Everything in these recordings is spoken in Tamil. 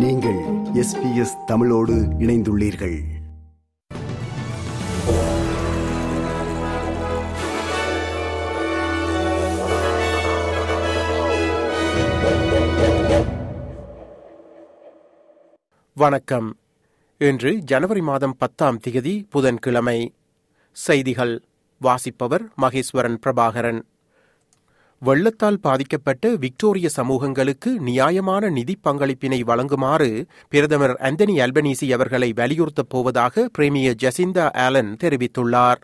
நீங்கள் எஸ் பி எஸ் தமிழோடு இணைந்துள்ளீர்கள். வணக்கம். இன்று ஜனவரி மாதம் பத்தாம் திகதி புதன்கிழமை. செய்திகள் வாசிப்பவர் மகேஸ்வரன் பிரபாகரன். வெள்ளத்தால் பாதிக்கப்பட்ட விக்டோரிய சமூகங்களுக்கு நியாயமான நிதி பங்களிப்பினை வழங்குமாறு பிரதமர் அந்தனி அல்பனீசி அவர்களை வலியுறுத்தப் போவதாக பிரேமியர் ஜசிந்தா ஆலன் தெரிவித்துள்ளார்.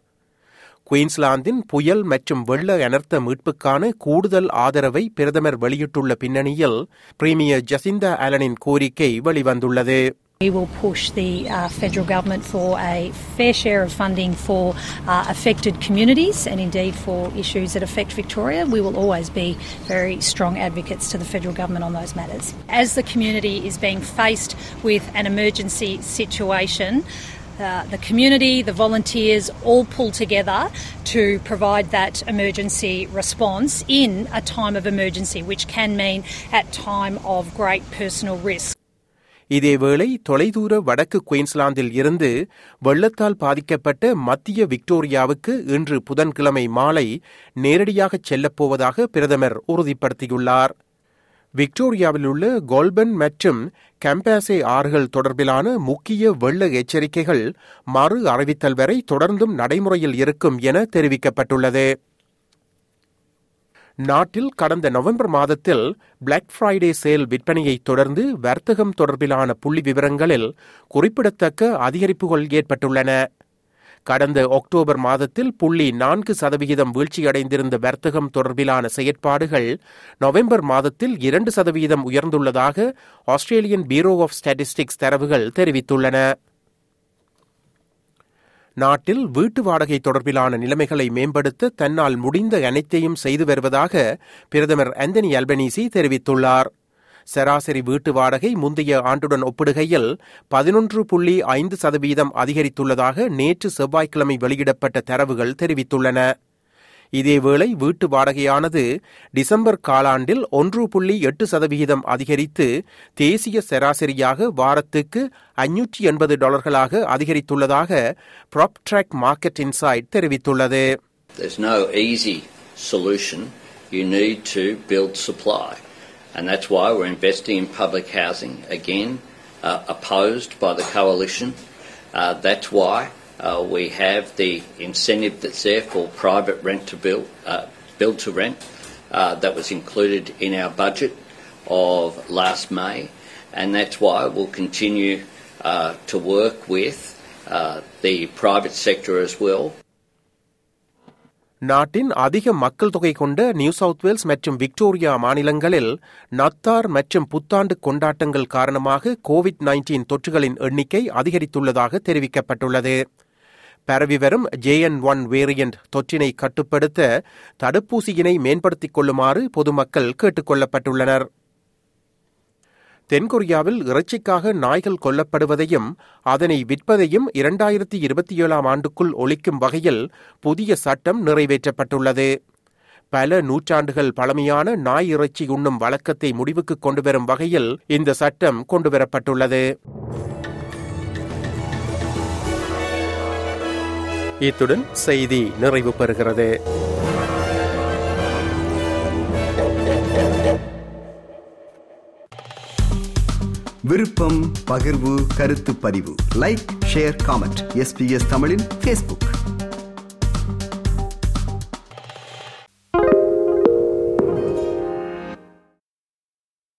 குயின்ஸ்லாந்தின் புயல் மற்றும் வெள்ள அனர்த்த மீட்புக்கான கூடுதல் ஆதரவை பிரதமர் வெளியிட்டுள்ள பின்னணியில் பிரீமியர் ஜசிந்தா ஆலனின் கோரிக்கை வெளிவந்துள்ளது. We will push the uh, federal government for a fair share of funding for uh, affected communities and indeed for issues that affect Victoria. We will always be very strong advocates to the federal government on those matters. As the community is being faced with an emergency situation, uh, the community, the volunteers all pull together to provide that emergency response in a time of emergency, which can mean at time of great personal risk. இதேவேளை தொலைதூர வடக்கு குயின்ஸ்லாந்தில் இருந்து வெள்ளத்தால் பாதிக்கப்பட்ட மத்திய விக்டோரியாவுக்கு இன்று புதன்கிழமை மாலை நேரடியாக செல்லப்போவதாக பிரதமர் உறுதிப்படுத்தியுள்ளார். விக்டோரியாவில் உள்ள கோல்பன் மற்றும் கம்பாசே ஆறுகள் தொடர்பிலான முக்கிய வெள்ள எச்சரிக்கைகள் மறு அறிவித்தல் வரை தொடர்ந்தும் நடைமுறையில் இருக்கும் என தெரிவிக்கப்பட்டுள்ளது. நாட்டில் கடந்த நவம்பர் மாதத்தில் பிளாக் ஃப்ரைடே சேல் விற்பனையை தொடர்ந்து வர்த்தகம் தொடர்பிலான புள்ளி விவரங்களில் குறிப்பிடத்தக்க அதிகரிப்புகள் ஏற்பட்டுள்ளன. கடந்த அக்டோபர் மாதத்தில் புள்ளி நான்கு சதவிகிதம் வீழ்ச்சியடைந்திருந்த வர்த்தகம் தொடர்பிலான செயற்பாடுகள் நவம்பர் மாதத்தில் இரண்டு சதவிகிதம் உயர்ந்துள்ளதாக ஆஸ்திரேலியன் பீரோ ஆஃப் ஸ்டாட்டிஸ்டிக்ஸ் தரவுகள் தெரிவித்துள்ளன. நாட்டில் வீட்டு வாடகை தொடர்பிலான நிலைமைகளை மேம்படுத்த தன்னால் முடிந்த அனைத்தையும் செய்து வருவதாக பிரதமர் அந்தனி அல்பனீசி தெரிவித்துள்ளார். சராசரி வீட்டு வாடகை முந்தைய ஆண்டுடன் ஒப்பிடுகையில் பதினொன்று புள்ளி ஐந்து சதவீதம் அதிகரித்துள்ளதாக நேற்று செவ்வாய்க்கிழமை வெளியிடப்பட்ட தரவுகள் தெரிவித்துள்ளன. இதேவேளை வீட்டு வாடகையானது டிசம்பர் காலாண்டில் ஒன்று புள்ளி எட்டு சதவிகிதம் அதிகரித்து தேசிய சராசரியாக வாரத்துக்கு ஐநூற்றி எண்பது டாலர்களாக அதிகரித்துள்ளதாக ப்ராப் ட்ராக் மார்க்கெட் இன்சைட் தெரிவித்துள்ளது There's no easy solution. You need to build supply. And that's why we're investing in public housing, again, uh, opposed by the coalition. Uh, that's why uh, we have the incentive that's there for private rent to build, uh, build to rent, uh, that was included in our budget of last May. And that's why we'll continue uh, to work with uh, the private sector as well. நாட்டின் அதிக மக்கள் தொகை கொண்ட நியூ சவுத் வேல்ஸ் மற்றும் விக்டோரியா மாநிலங்களில் நத்தார் மற்றும் புத்தாண்டு கொண்டாட்டங்கள் காரணமாக கோவிட் நைன்டீன் தொற்றுகளின் எண்ணிக்கை அதிகரித்துள்ளதாக தெரிவிக்கப்பட்டுள்ளது பரவி வரும் ஜேஎன் ஒன் வேரியன்ட் தொற்றினை கட்டுப்படுத்த தடுப்பூசியினை மேம்படுத்திக் கொள்ளுமாறு பொதுமக்கள் கேட்டுக் கொள்ளப்பட்டுள்ளனர். தென்கொரியாவில் இறைச்சிக்காக நாய்கள் கொல்லப்படுவதையும் அதனை விற்பதையும் இரண்டாயிரத்தி இருபத்தி ஏழாம் ஆண்டுக்குள் ஒழிக்கும் வகையில் புதிய சட்டம் நிறைவேற்றப்பட்டுள்ளது. பல நூற்றாண்டுகள் பழமையான நாய் இறைச்சி உண்ணும் வழக்கத்தை முடிவுக்கு கொண்டுவரும் வகையில் இந்த சட்டம் கொண்டுவரப்பட்டுள்ளது. இத்துடன் செய்தி நிறைவு பெறுகிறது. விருப்பம் பகிர்வு கருத்து பதிவு லைக் ஷேர் காமெண்ட் எஸ்பிஎஸ் தமிழின் பேஸ்புக்